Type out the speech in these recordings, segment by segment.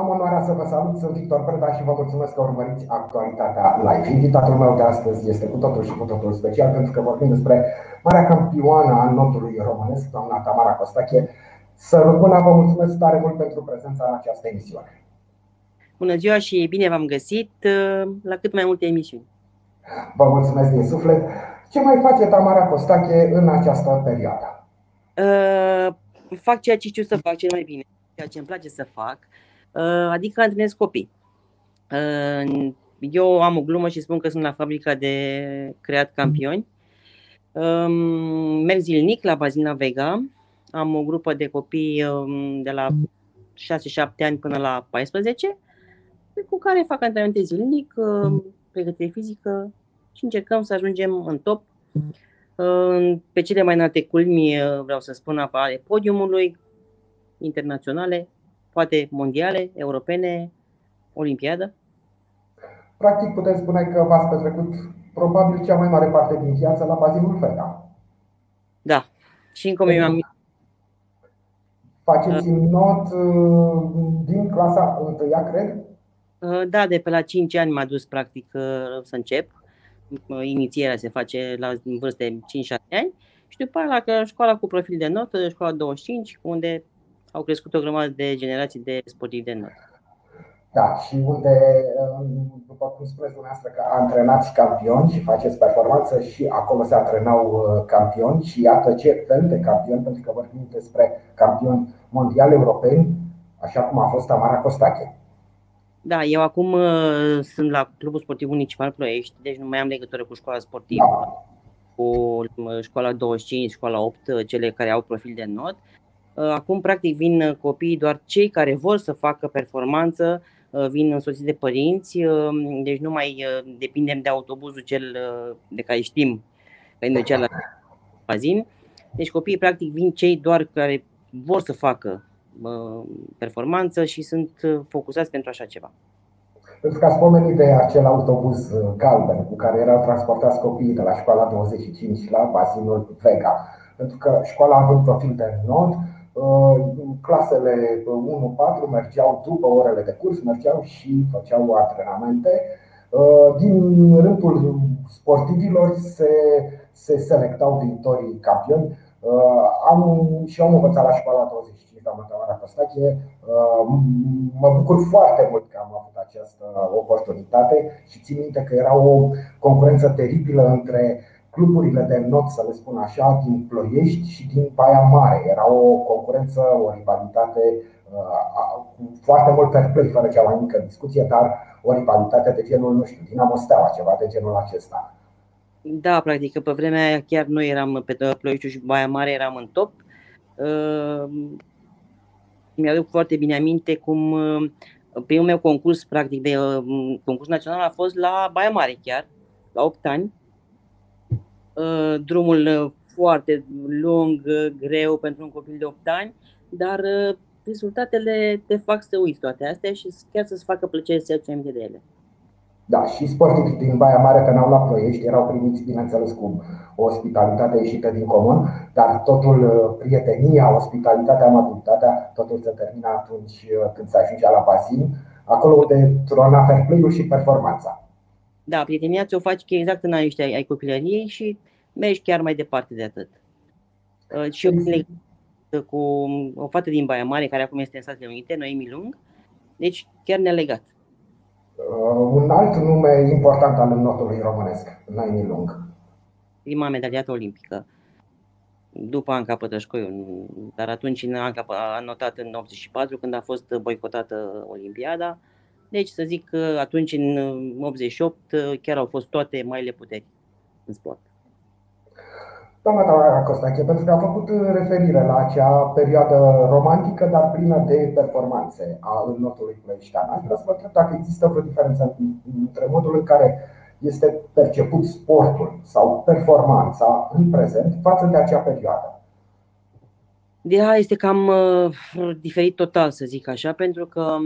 Am onoarea să vă salut, sunt Victor Preda și vă mulțumesc că urmăriți actualitatea live. Invitatul meu de astăzi este cu totul și cu totul special pentru că vorbim despre marea campioană a notului românesc, doamna Tamara Costache. Să rămână, vă mulțumesc tare mult pentru prezența în această emisiune. Bună ziua și bine v-am găsit uh, la cât mai multe emisiuni. Vă mulțumesc din suflet. Ce mai face Tamara Costache în această perioadă? Uh, fac ceea ce știu să fac cel mai bine, ceea ce îmi place să fac. Uh, Uh, adică antrenez copii. Uh, eu am o glumă și spun că sunt la fabrica de creat campioni. Um, merg zilnic la Bazina Vega. Am o grupă de copii um, de la 6-7 ani până la 14 cu care fac antrenamente zilnic, um, pregătire fizică și încercăm să ajungem în top. Pe cele mai înalte culmi, uh, vreau să spun, ale podiumului internaționale, poate mondiale, europene, olimpiadă? Practic putem spune că v-ați petrecut probabil cea mai mare parte din viață la bazinul Feta. Da. Și încă mi am Faceți uh, not uh, din clasa 1, cred? Uh, da, de pe la 5 ani m-a dus practic să încep. Inițierea se face la vârste 5-6 ani și după aia la școala cu profil de not, școala 25, unde au crescut o grămadă de generații de sportivi de înalt. Da, și unde, după cum spuneți dumneavoastră, că antrenați campioni și faceți performanță și acolo se antrenau uh, campioni și iată ce fel de campioni, pentru că vorbim despre campioni mondiali europeni, așa cum a fost Tamara Costache. Da, eu acum uh, sunt la Clubul Sportiv Municipal Ploiești, deci nu mai am legătură cu școala sportivă, da. cu uh, școala 25, școala 8, cele care au profil de not. Uh, acum, practic, vin uh, copiii, doar cei care vor să facă performanță, uh, vin însoțiți de părinți, deci nu mai depindem de autobuzul cel de care știm că ne ducea la bazin. Deci copiii, practic, vin cei doar care vor să facă performanță și sunt focusați pentru așa ceva. Pentru că ați pomenit de acel autobuz galben cu care erau transportați copiii de la școala 25 la bazinul Vega. Pentru că școala având profil de not, Uh, clasele 1-4 uh, mergeau după orele de curs, mergeau și făceau antrenamente. Uh, din rândul sportivilor se, se selectau viitorii campioni. Am, și am învățat la școala 25, doamna Tamara Costache. Mă bucur foarte mult că am avut această oportunitate și țin minte că era o concurență teribilă între cluburile de not, să le spun așa, din Ploiești și din Baia Mare. Era o concurență, o rivalitate uh, cu foarte mult fair play, fără cea mai mică discuție, dar o rivalitate de genul, nu știu, Dinamo Steaua, ceva de genul acesta. Da, practic, pe vremea aia chiar noi eram pe Ploiești și Baia Mare, eram în top. Uh, mi-aduc foarte bine aminte cum uh, primul meu concurs, practic, de concurs național a fost la Baia Mare chiar, la 8 ani Uh, drumul uh, foarte lung, uh, greu pentru un copil de 8 ani, dar rezultatele te fac să uiți toate astea și chiar să-ți facă plăcere să iei aminte de ele. Da, și sportivii din Baia Mare, că n-au la Ploiești, erau primiți, bineînțeles, cu o ospitalitate ieșită din comun, dar totul, prietenia, ospitalitatea, amabilitatea, totul se termina atunci când se ajungea la bazin, acolo unde trona fair play și performanța. Da, prietenia ți-o faci exact în anii ăștia ai copilăriei și mergi chiar mai departe de atât. Uh, și eu cu o fată din Baia Mare, care acum este în Statele Unite, Noemi Lung, deci chiar ne-a legat. Uh, un alt nume important al notului românesc, Noemi Lung. Prima medaliată olimpică, după Anca Pătășcoiu, dar atunci Anca a notat în 84 când a fost boicotată Olimpiada. Deci să zic că atunci în 88 chiar au fost toate maile puteri în sport. Doamna Tamara Costache, pentru că a făcut referire la acea perioadă romantică, dar plină de performanțe a înnotului ploieștean. Aș vrea să vă întreb dacă există vreo diferență între modul în care este perceput sportul sau performanța în prezent față de acea perioadă. De aia este cam uh, diferit total, să zic așa, pentru că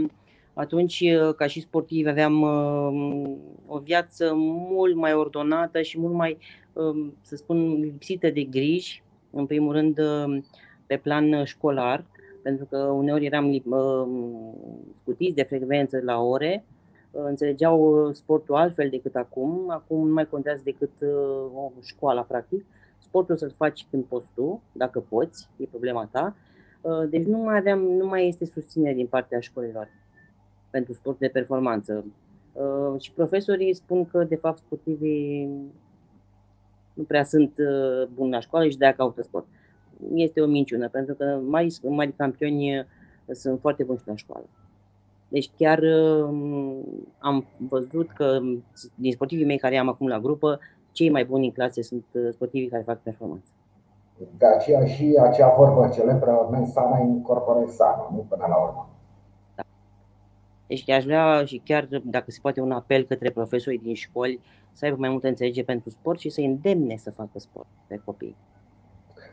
atunci, uh, ca și sportivi, aveam uh, o viață mult mai ordonată și mult mai, uh, să spun, lipsită de griji, în primul rând pe plan școlar. pentru că uneori eram scutiți de frecvență la ore, înțelegeau sportul altfel decât acum, acum nu mai contează decât o școală, practic. Sportul să-l faci când poți tu, dacă poți, e problema ta. Deci nu mai, aveam, nu mai este susținere din partea școlilor pentru sport de performanță. Și profesorii spun că, de fapt, sportivii nu prea sunt buni la școală și de-aia caută sport este o minciună, pentru că mari, mari campioni uh, sunt foarte buni la școală. Deci chiar uh, am văzut că din sportivii mei care am acum la grupă, cei mai buni în clase sunt uh, sportivii care fac performanță. De aceea și acea vorbă celebră, mens sana in corpore sano, nu până la urmă. Da. Deci aș vrea și chiar dacă se poate un apel către profesorii din școli să aibă mai multă înțelegere pentru sport și să îndemne să facă sport pe copii.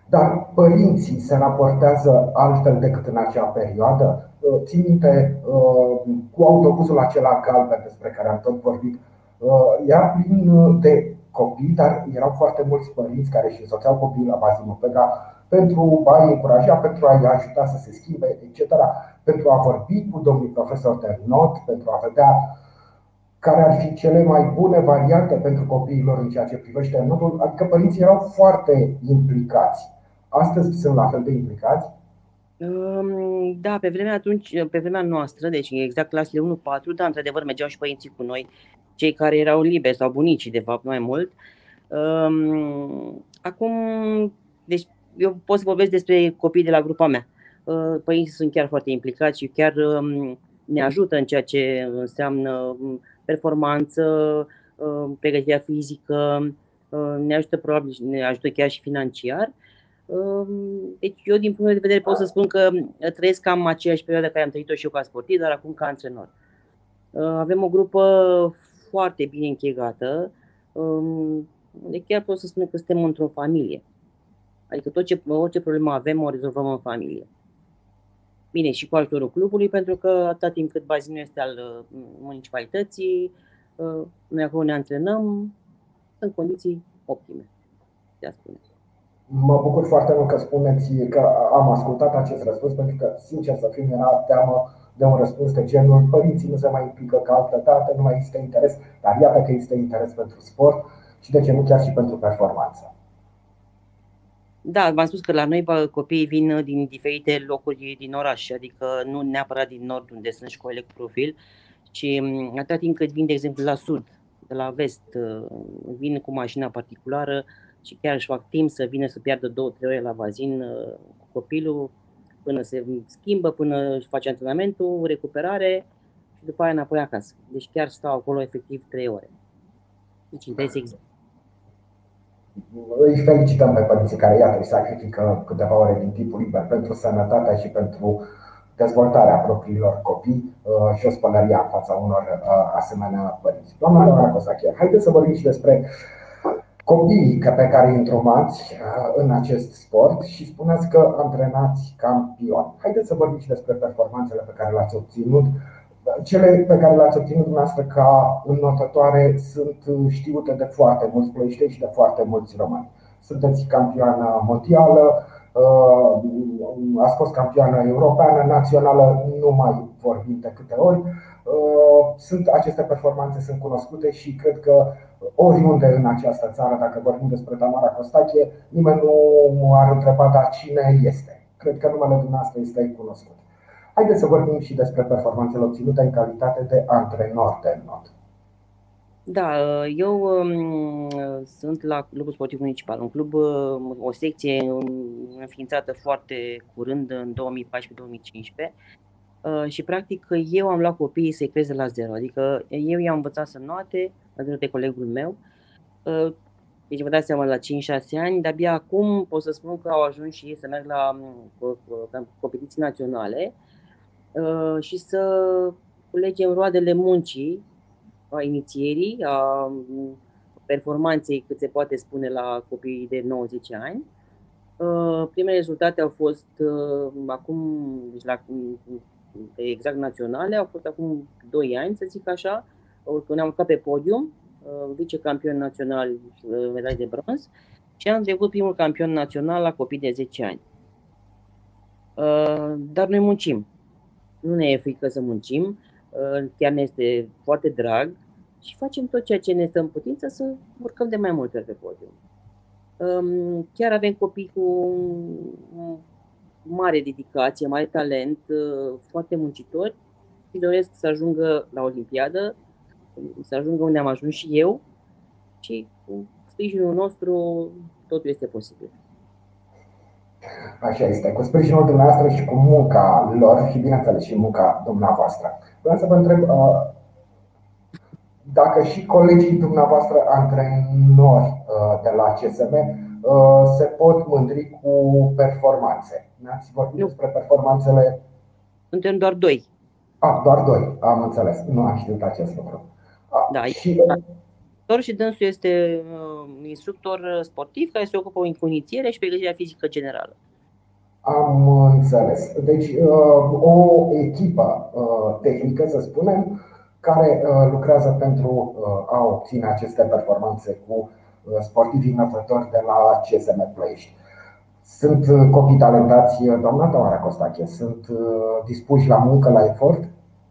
Dar părinții se raportează altfel decât în acea perioadă. Uh, țin minte, uh, cu autobuzul acela galben despre care am tot vorbit, uh, era plin de copii, dar erau foarte mulți părinți care își însoțeau copiii la bazinul Pega pentru a-i încuraja, pentru a-i ajuta să se schimbe, etc. Pentru a vorbi cu domnul profesor Ternot, pentru a vedea care ar fi cele mai bune variante pentru copiilor în ceea ce privește notul, adică părinții erau foarte implicați. Astăzi sunt la fel de implicați? Da, pe vremea atunci, pe vremea noastră, deci exact clasele 1-4, da, într-adevăr mergeau și părinții cu noi, cei care erau liberi sau bunicii, de fapt, mai mult. Acum, deci eu pot să vorbesc despre copii de la grupa mea. Uh, părinții sunt chiar foarte implicați și chiar ne ajută în ceea ce înseamnă performanță, uh, pregătirea fizică, uh, ne ajută probabil, ne ajută chiar și financiar. Deci eu din punct de vedere pot să spun că trăiesc cam aceeași perioadă care am trăit-o și eu ca sportiv, dar acum ca antrenor. Avem o grupă foarte bine închegată, de chiar pot să spun că suntem într-o familie. Adică tot ce, orice problemă avem, o rezolvăm în familie. Bine, și cu ajutorul clubului, pentru că atâta timp cât bazinul este al uh, municipalității, uh, noi acolo ne antrenăm în condiții optime, de a spune. Mă bucur foarte mult că spuneți că am ascultat acest răspuns, pentru că, sincer să fiu, era teamă de un răspuns de genul părinții nu se mai implică ca altă dată, nu mai există interes, dar iată că există interes pentru sport și de ce nu chiar și pentru performanță. Da, v-am spus că la noi copiii vin din diferite locuri din oraș, adică nu neapărat din nord unde sunt școlile cu profil, ci mm, atâta timp cât vin, de exemplu, la sud, de la vest, vin cu mașina particulară, și chiar își fac timp să vină să piardă două, trei ore la bazin uh, cu copilul până se schimbă, până își face antrenamentul, recuperare și după aia înapoi acasă. Deci chiar stau acolo efectiv trei ore. Deci interes exact. Îi felicităm pe părinții care, iată, îi sacrifică câteva ore din timpul liber pentru sănătatea și pentru dezvoltarea propriilor copii uh, și o spălărie în fața unor uh, asemenea părinți. Doamna Laura Cosache, haideți să vorbim și despre copiii pe care îi întrumați uh, în acest sport și spuneți că antrenați campioni. Haideți să vorbim și despre performanțele pe care le-ați obținut. Cele pe care le-ați obținut dumneavoastră ca înnotătoare sunt știute de foarte mulți plăiștei și de foarte mulți români. Sunteți campioană mondială, uh, ați fost campioană europeană, națională, nu mai vorbim de câte ori. Uh, sunt, aceste performanțe sunt cunoscute și cred că oriunde în această țară, dacă vorbim despre Tamara Costache, nimeni nu ar întreba dar cine este. Cred că numele dumneavoastră este cunoscut. Haideți să vorbim și despre performanțele obținute în calitate de antrenor de not. Da, eu um, sunt la Clubul Sportiv Municipal, un club, um, o secție înființată foarte curând, în 2014-2015, Uh, și practic eu am luat copiii să-i creze la zero, adică eu i-am învățat să noate, alături de colegul meu. Uh, deci vă dați seama la 5-6 ani, de abia acum pot să spun că au ajuns și ei să merg la um, competiții naționale uh, și să culegem roadele muncii, a inițierii, a um, performanței, cât se poate spune, la copiii de 90 ani. Primele rezultate au fost acum, deci la exact naționale, au fost acum 2 ani, să zic așa, când am urcat pe podium, uh, vicecampion național, uh, medalie de bronz, și am trecut primul campion național la copii de 10 ani. Dar noi muncim. Nu ne e frică să muncim, chiar ne este foarte drag și facem tot ceea ce ne stă în putință să urcăm de mai multe ori pe podium. Chiar avem copii cu mare dedicație, mare talent, foarte muncitori și doresc să ajungă la Olimpiadă, să ajungă unde am ajuns și eu și cu sprijinul nostru totul este posibil. Așa este, cu sprijinul dumneavoastră și cu munca lor și bineînțeles și munca dumneavoastră. Vreau să vă întreb uh, dacă și colegii dumneavoastră antrenori uh, de la CSM uh, se pot mândri cu performanțe. Ne-ați vorbit nu. despre performanțele? Suntem doar doi. A, doar doi, am înțeles. Nu am știut acest lucru. A, da, și, instructor și dânsul este uh, instructor sportiv care se ocupă cu inițiere și pregătirea fizică generală. Am înțeles. Deci uh, o echipă uh, tehnică, să spunem, care lucrează pentru a obține aceste performanțe cu sportivii nătători de la CSM Ploiești. Sunt copii talentați, doamna Tamara Costache, sunt dispuși la muncă, la efort?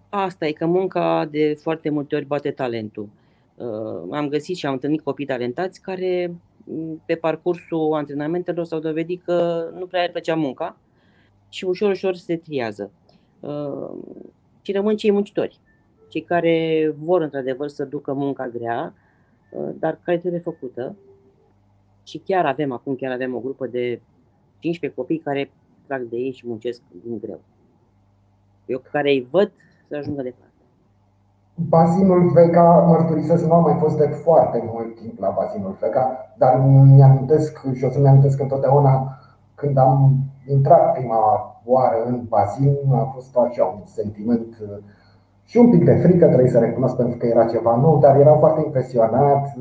Asta e că munca de foarte multe ori bate talentul. Uh, am găsit și am întâlnit copii talentați care mm, pe parcursul antrenamentelor s-au dovedit că nu prea le plăcea munca și ușor, ușor se triază. Uh, și rămân cei muncitori, cei care vor într-adevăr să ducă munca grea, uh, dar care trebuie făcută. Și chiar avem, acum chiar avem o grupă de 15 copii care trag de ei și muncesc din greu. Eu care îi văd să ajungă departe. Bazinul Vega, mărturisesc, nu am mai fost de foarte mult timp la bazinul Vega, dar mi-amintesc și o să-mi amintesc întotdeauna când am intrat prima oară în bazin, a fost așa un sentiment și un pic de frică, trebuie să recunosc pentru că era ceva nou, dar eram foarte impresionat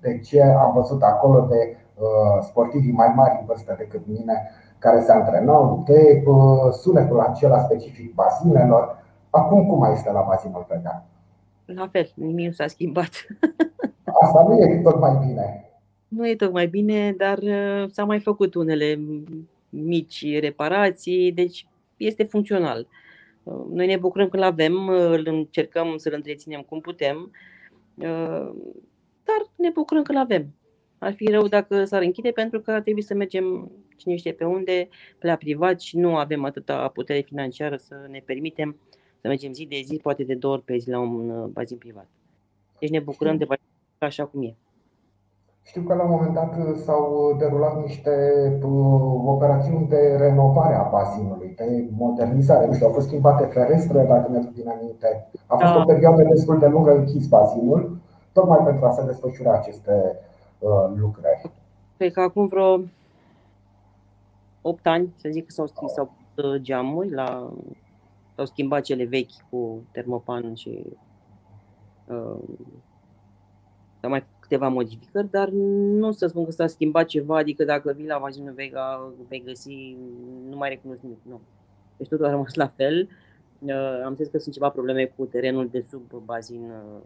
de ce am văzut acolo de uh, sportivii mai mari în vârstă decât mine care se antrenau, de uh, sunetul acela specific bazinelor. Acum cum mai este la bazinul Vega? La fel, nimic nu s-a schimbat. Asta nu e tocmai bine. Nu e tocmai bine, dar uh, s-au mai făcut unele mici reparații, deci este funcțional. Uh, noi ne bucurăm că îl avem, uh, îl încercăm să-l întreținem cum putem, dar ne bucurăm că îl avem. Ar fi rău dacă s-ar închide pentru că ar trebui să mergem cine știe pe unde, pe la privat și nu avem atâta putere financiară să ne permitem să mergem zi de zi, poate de două ori pe zi la un uh, bazin privat. Deci ne bucurăm de bazin așa cum e. Știu că la un moment dat uh, s-au uh, derulat niște operațiuni de renovare a bazinului, de modernizare. Nu știu, au fost schimbate ferestre, dacă mi-aduc bine aminte. A fost da. o perioadă destul de lungă închis bazinul, tocmai pentru a se desfășura aceste uh, lucrări. Cred că acum vreo 8 ani, să zic că s-au scris sau geamuri la S-au schimbat cele vechi cu termopan și uh, sau mai câteva modificări, dar nu să spun că s-a schimbat ceva, adică dacă vii la mașină Vega, vei găsi, nu mai recunosc nimic, nu. Deci totul a rămas la fel. Uh, am zis că sunt ceva probleme cu terenul de sub bazin, uh,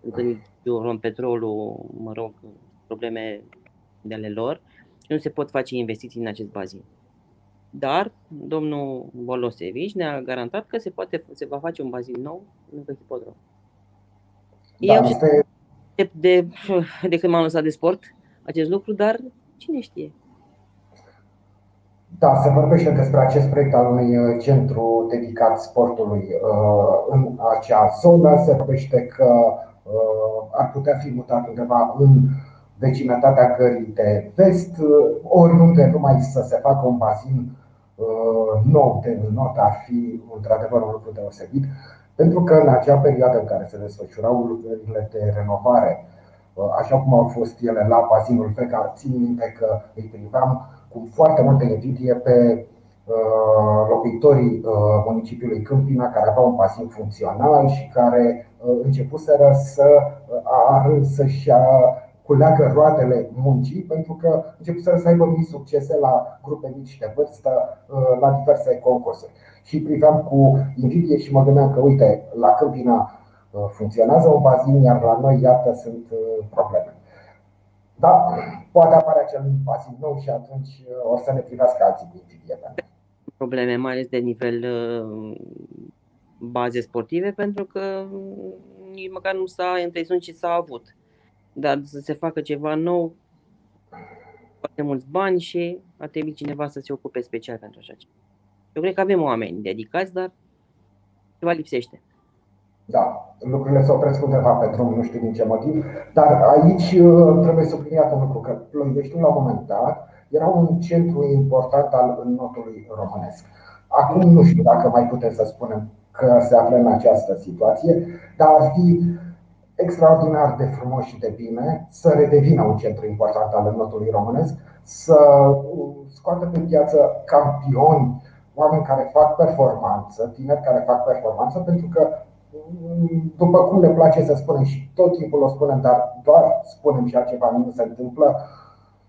întâlnit petrolul, mă rog, probleme de ale lor și nu se pot face investiții în acest bazin. Dar domnul Bolosevici ne-a garantat că se, poate, se va face un bazin nou lângă hipodrom. Da, Eu este... de, de, de când m-am lăsat de sport acest lucru, dar cine știe? Da, se vorbește despre acest proiect al unui uh, centru dedicat sportului uh, în acea zonă. Se vorbește că uh, ar putea fi mutat undeva în vecinătatea gării de vest, oriunde numai să se facă un bazin Uh, nou de not ar fi într-adevăr un lucru deosebit, pentru că în acea perioadă în care se desfășurau lucrările de renovare, uh, așa cum au fost ele la bazinul Feca, țin minte că îi priveam cu foarte multă invidie pe uh, locuitorii municipiului Câmpina care aveau un bazin funcțional și care începuseră să, să-și culeagă roadele muncii, pentru că început să aibă mici succese la grupe mici de vârstă, uh, la diverse concursuri. Și priveam cu invidie și mă gândeam că, uite, la Câmpina uh, funcționează un bazin, iar la noi, iată, sunt uh, probleme. Da, poate apare acel bazin nou și atunci o să ne privească alții cu invidie. probleme, mai ales de nivel uh, baze sportive, pentru că nici măcar nu s-a întreținut și s-a avut. Dar să se facă ceva nou, foarte mulți bani și a trebuit cineva să se ocupe special pentru așa ceva. Eu cred că avem oameni dedicați, dar ceva lipsește. Da, lucrurile se opresc undeva pe drum, nu știu din ce motiv, dar aici uh, trebuie subliniat un lucru, că Ploieștiul la un moment dat era un centru important al notului românesc. Acum nu știu dacă mai putem să spunem că se află în această situație, dar ar fi extraordinar de frumos și de bine să redevină un centru important al notului românesc, să scoată pe piață campioni, oameni care fac performanță, tineri care fac performanță, pentru că după cum ne place să spunem și tot timpul o spunem, dar doar spunem și altceva nu se întâmplă,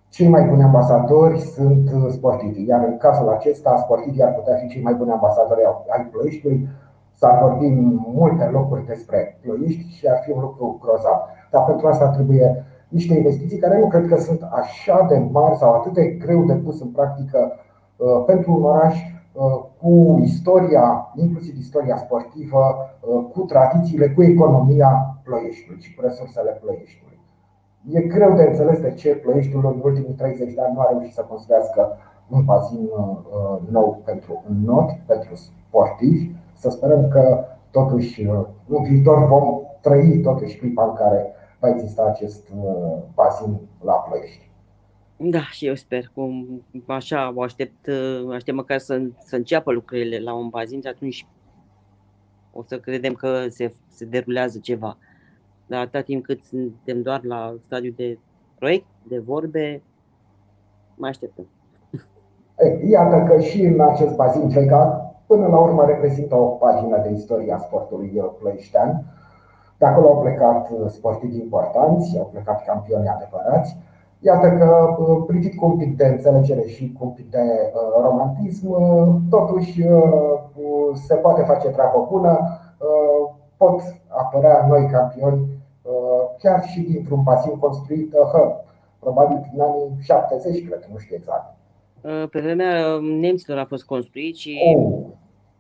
cei mai buni ambasadori sunt sportivii. Iar în cazul acesta, sportivii ar putea fi cei mai buni ambasadori ai Ploieștiului. S-ar vorbi în multe locuri despre Ploiești și ar fi un lucru grozav. Dar pentru asta trebuie niște investiții care nu cred că sunt așa de mari sau atât de greu de pus în practică uh, pentru un oraș uh, cu istoria, inclusiv istoria sportivă, uh, cu tradițiile, cu economia Ploieștiului și cu resursele Ploieștiului. E greu de înțeles de ce Ploieștiul în ultimii 30 de ani nu a reușit să construiască un bazin nou pentru not, pentru sportivi. Să sperăm că totuși în viitor vom trăi totuși clipa în care va exista acest uh, bazin la Ploiești. Da, și eu sper. Cum așa, o aștept, uh, aștept măcar să, să înceapă lucrurile la un bazin și atunci o să credem că se, se derulează ceva. Dar atâta timp cât suntem doar la stadiul de proiect, de vorbe, mai așteptăm. Iată că și în acest bazin Vega, până la urmă reprezintă o pagină de istoria sportului ploieștean de acolo au plecat uh, sportivi importanți, au plecat campioni adevărați. Iată că, uh, privit cu un pic de înțelegere și cu un pic de uh, romantism, totuși se poate face treabă bună, pot apărea noi campioni chiar și dintr-un basin construit, probabil în anii 70, cred, nu știu exact. Pe vremea nemților a fost construit și oh.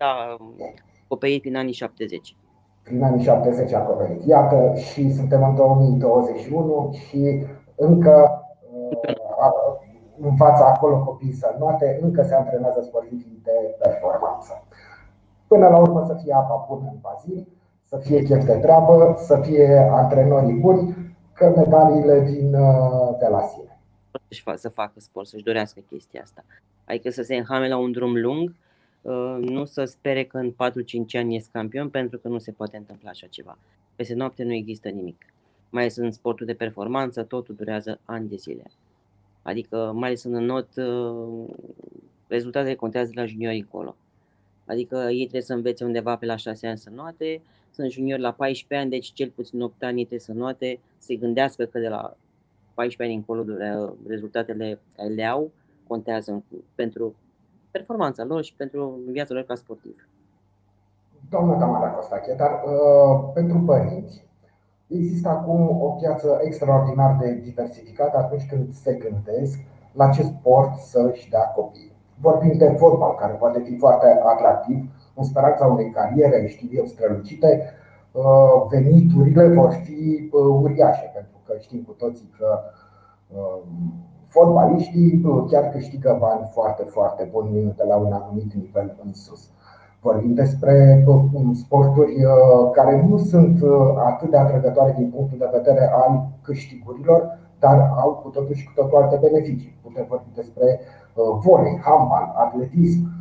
Da, acoperit în anii 70 prin anii 70 acoperit. Iată și suntem în 2021 și încă uh, învață acolo copiii să noate, încă se antrenează sportivii de performanță. Până la urmă să fie apa bună în bazin, să fie chef de treabă, să fie antrenorii buni, că medaliile vin uh, de la sine. Să facă sport, să-și dorească chestia asta. Adică să se înhame la un drum lung, Uh, nu să spere că în 4-5 ani ies campion, pentru că nu se poate întâmpla așa ceva. Peste noapte nu există nimic. Mai ales în sportul de performanță, totul durează ani de zile. Adică, mai ales în not, uh, rezultatele contează la juniori încolo. Adică ei trebuie să învețe undeva pe la 6 ani să noate, sunt juniori la 14 ani, deci cel puțin 8 ani trebuie să noate, să gândească că de la 14 ani încolo rezultatele care le au contează pentru performanța lor și pentru viața lor ca sportiv. Doamna Tamara Costache, dar uh, pentru părinți există acum o piață extraordinar de diversificată atunci când se gândesc la ce sport să-și dea copii. Vorbim de fotbal, care poate fi foarte atractiv, în speranța unei cariere, știu eu, strălucite, uh, veniturile vor fi uh, uriașe, pentru că știm cu toții că uh, fotbaliștii chiar câștigă bani foarte, foarte buni de la un anumit nivel în sus. Vorbim despre sporturi uh, care nu sunt uh, atât de atrăgătoare din punctul de vedere al câștigurilor, dar au cu totul și cu totul alte beneficii. Putem vorbi despre uh, volei, handbal, atletism.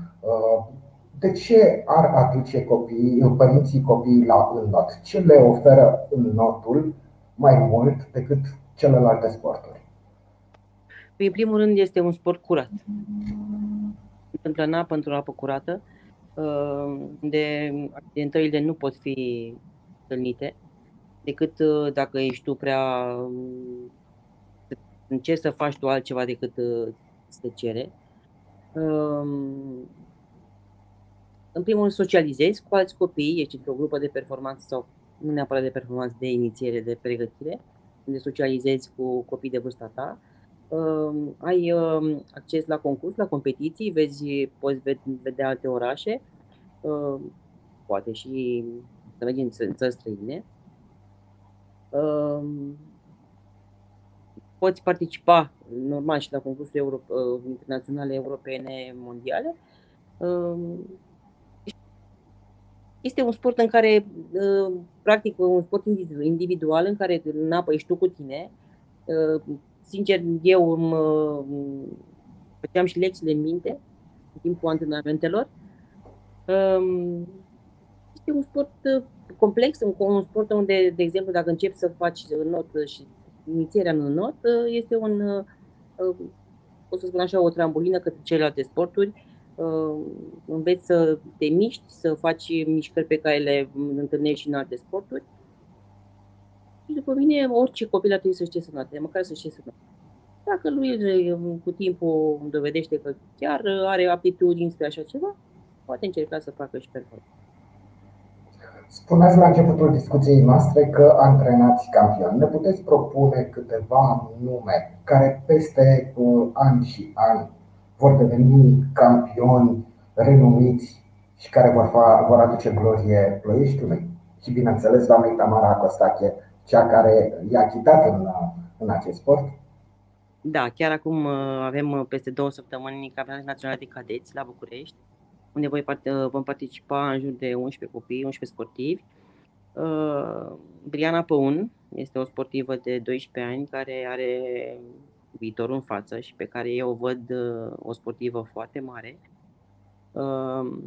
De ce ar aduce copiii, părinții copiii la înnot? Ce le oferă înnotul mai mult decât celelalte sporturi? Păi, în primul rând, este un sport curat. Întâmplă în apă, într-o apă curată, uh, unde accidentările nu pot fi întâlnite, decât uh, dacă ești tu prea. încerci să faci tu altceva decât uh, se cere. În primul rând, socializezi cu alți copii, ești într-o grupă de performanță sau nu neapărat de performanță, de inițiere, de pregătire, unde socializezi cu copii de vârsta ta ai acces la concurs, la competiții, vezi, poți vedea alte orașe, poate și să mergi în țări străine. Poți participa normal și la concursuri euro, internaționale, europene, mondiale. Este un sport în care, practic, un sport individual în care în apă ești tu cu tine. Sincer, eu mă, făceam și lecțiile în minte în timpul antrenamentelor. Este un sport complex, un, un sport unde, de exemplu, dacă începi să faci notă și inițierea în not, este un, pot să spun așa, o trambulină către celelalte sporturi Uh, înveți să te miști, să faci mișcări pe care le întâlnești și în alte sporturi. Și după mine, orice copil ar trebui să știe sănătate, măcar să știe sănătate. Dacă lui cu timpul dovedește că chiar are aptitudini spre așa ceva, poate încerca să facă și performanță. Spuneați la începutul discuției noastre că antrenați campioni. Ne puteți propune câteva nume care peste uh, ani și ani vor deveni campioni renumiți și care vor, fa, vor aduce glorie Ploieștiului. Și bineînțeles, doamnei Tamara Costache, cea care i-a chitat în, în acest sport. Da, chiar acum uh, avem uh, peste două săptămâni campionatul național de cadeți la București, unde voi part- uh, vom participa în jur de 11 copii, 11 sportivi. Uh, Briana Păun este o sportivă de 12 ani care are viitorul în față și pe care eu o văd uh, o sportivă foarte mare. Uh,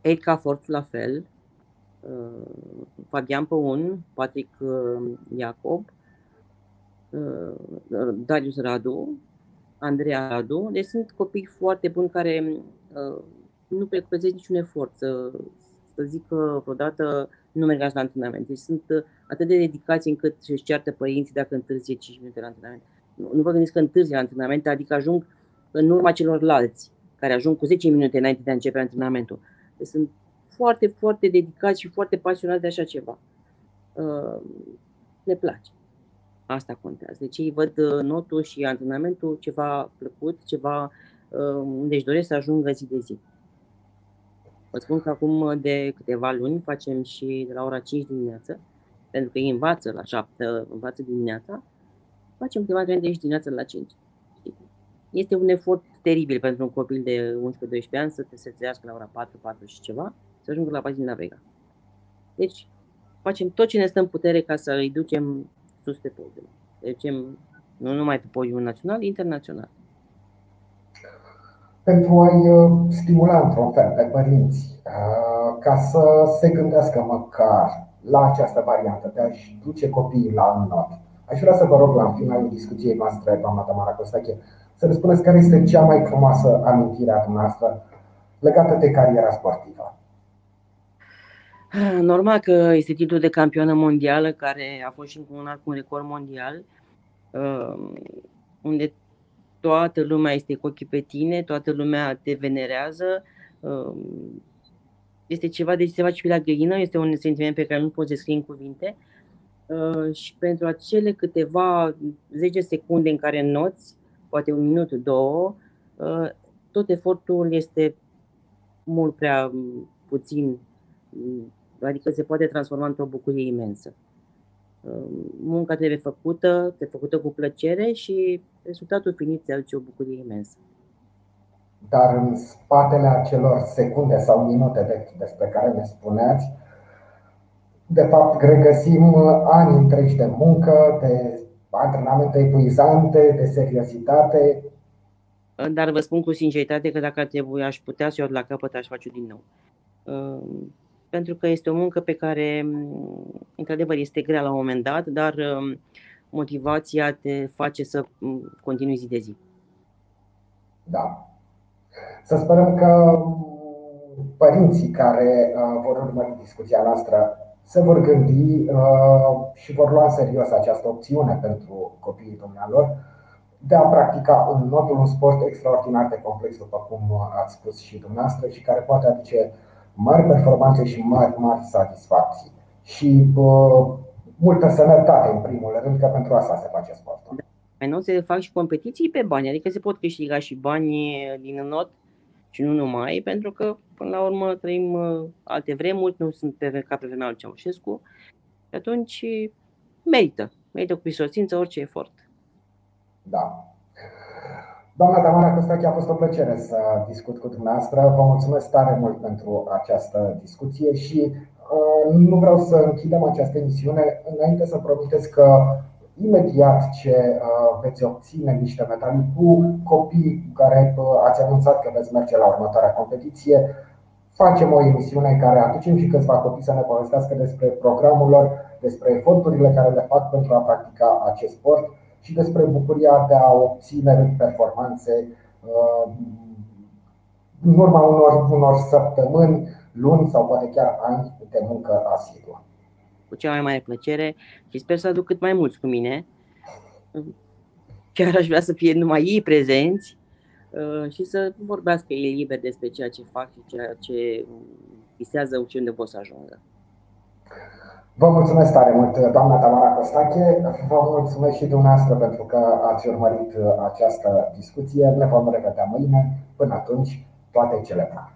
Edca Forțu la fel, uh, Fabian Păun, Patrick Iacob, Darius Radu, Andreea Radu. Deci sunt copii foarte buni care nu precupețesc niciun efort să, să zic că vreodată nu merg la antrenament. Deci sunt uh, atât de dedicați încât își ceartă părinții dacă întârzie 5 minute la antrenament. Nu, nu vă gândiți că întârzi la antrenament, adică ajung în urma celorlalți, care ajung cu 10 minute înainte de a începe antrenamentul. Deci sunt foarte, foarte dedicați și foarte pasionați de așa ceva. Uh, ne place. Asta contează. Deci ei văd uh, notul și antrenamentul ceva plăcut, ceva unde își doresc să ajungă zi de zi. Vă spun că acum de câteva luni facem și de la ora 5 dimineață, pentru că ei învață la 7, învață dimineața, facem câteva antrenamente de dimineața la 5. Este un efort teribil pentru un copil de 11-12 ani să te trezească la ora 4, 4 și ceva, să ajungă la Bazin la Vega. Deci, facem tot ce ne stă în putere ca să îi ducem sus pe podium. Deci, nu numai pe podium național, internațional pentru a-i uh, stimula într-un fel pe părinți uh, ca să se gândească măcar la această variantă de a-și duce copiii la not. Aș vrea să vă rog la finalul discuției noastre, doamna Tamara Costache, să ne spuneți care este cea mai frumoasă amintire a dumneavoastră legată de cariera sportivă. Normal că este titlul de campioană mondială, care a fost și un alt un record mondial, uh, unde toată lumea este cu ochii pe tine, toată lumea te venerează. Um, este ceva de se face pe la găină, este un sentiment pe care nu poți descrie în cuvinte. Uh, și pentru acele câteva 10 secunde în care noți, poate un minut, două, uh, tot efortul este mult prea puțin, adică se poate transforma într-o bucurie imensă. Uh, munca trebuie făcută, trebuie făcută cu plăcere și rezultatul finit se aduce o bucurie imensă. Dar în spatele acelor secunde sau minute de, despre care ne spuneați, de fapt regăsim ani întregi de muncă, de antrenamente epuizante, de seriozitate. Dar vă spun cu sinceritate că dacă ar trebui, aș putea să iau la capăt, aș face din nou. Uh, pentru că este o muncă pe care, într-adevăr, este grea la un moment dat, dar um, motivația te face să continui zi de zi. Da. Să sperăm că părinții care uh, vor urmări discuția noastră se vor gândi uh, și vor lua în serios această opțiune pentru copiii dumnealor de a practica în modul un sport extraordinar de complex, după cum ați spus și dumneavoastră, și care poate aduce mari performanțe și mari, mari satisfacții. Și uh, multă sănătate, în primul rând, că pentru asta se face sportul. Mai nou se fac și competiții pe bani, adică se pot câștiga și bani din not și nu numai, pentru că până la urmă trăim uh, alte vremuri, nu sunt pe, ca pe vremea lui Ceaușescu și atunci merită, merită cu prisosință orice efort. Da. Doamna Tamara Costache, a fost o plăcere să discut cu dumneavoastră. Vă mulțumesc tare mult pentru această discuție și uh, nu vreau să închidem această emisiune înainte să promiteți că imediat ce uh, veți obține niște medalii cu copii cu care uh, ați anunțat că veți merge la următoarea competiție, facem o emisiune în care aducem și câțiva copii să ne povestească despre programul lor, despre eforturile care le fac pentru a practica acest sport și despre bucuria de a obține performanțe uh, în urma unor, unor săptămâni, luni sau poate chiar ani de muncă asiduă cu cea mai mare plăcere și sper să aduc cât mai mulți cu mine. Chiar aș vrea să fie numai ei prezenți uh, și să vorbească ei liber despre ceea ce fac și ceea ce visează și unde pot să ajungă. Vă mulțumesc tare mult, doamna Tamara Costache. Vă mulțumesc și dumneavoastră pentru că ați urmărit această discuție. Ne vom revedea mâine. Până atunci, toate cele bune.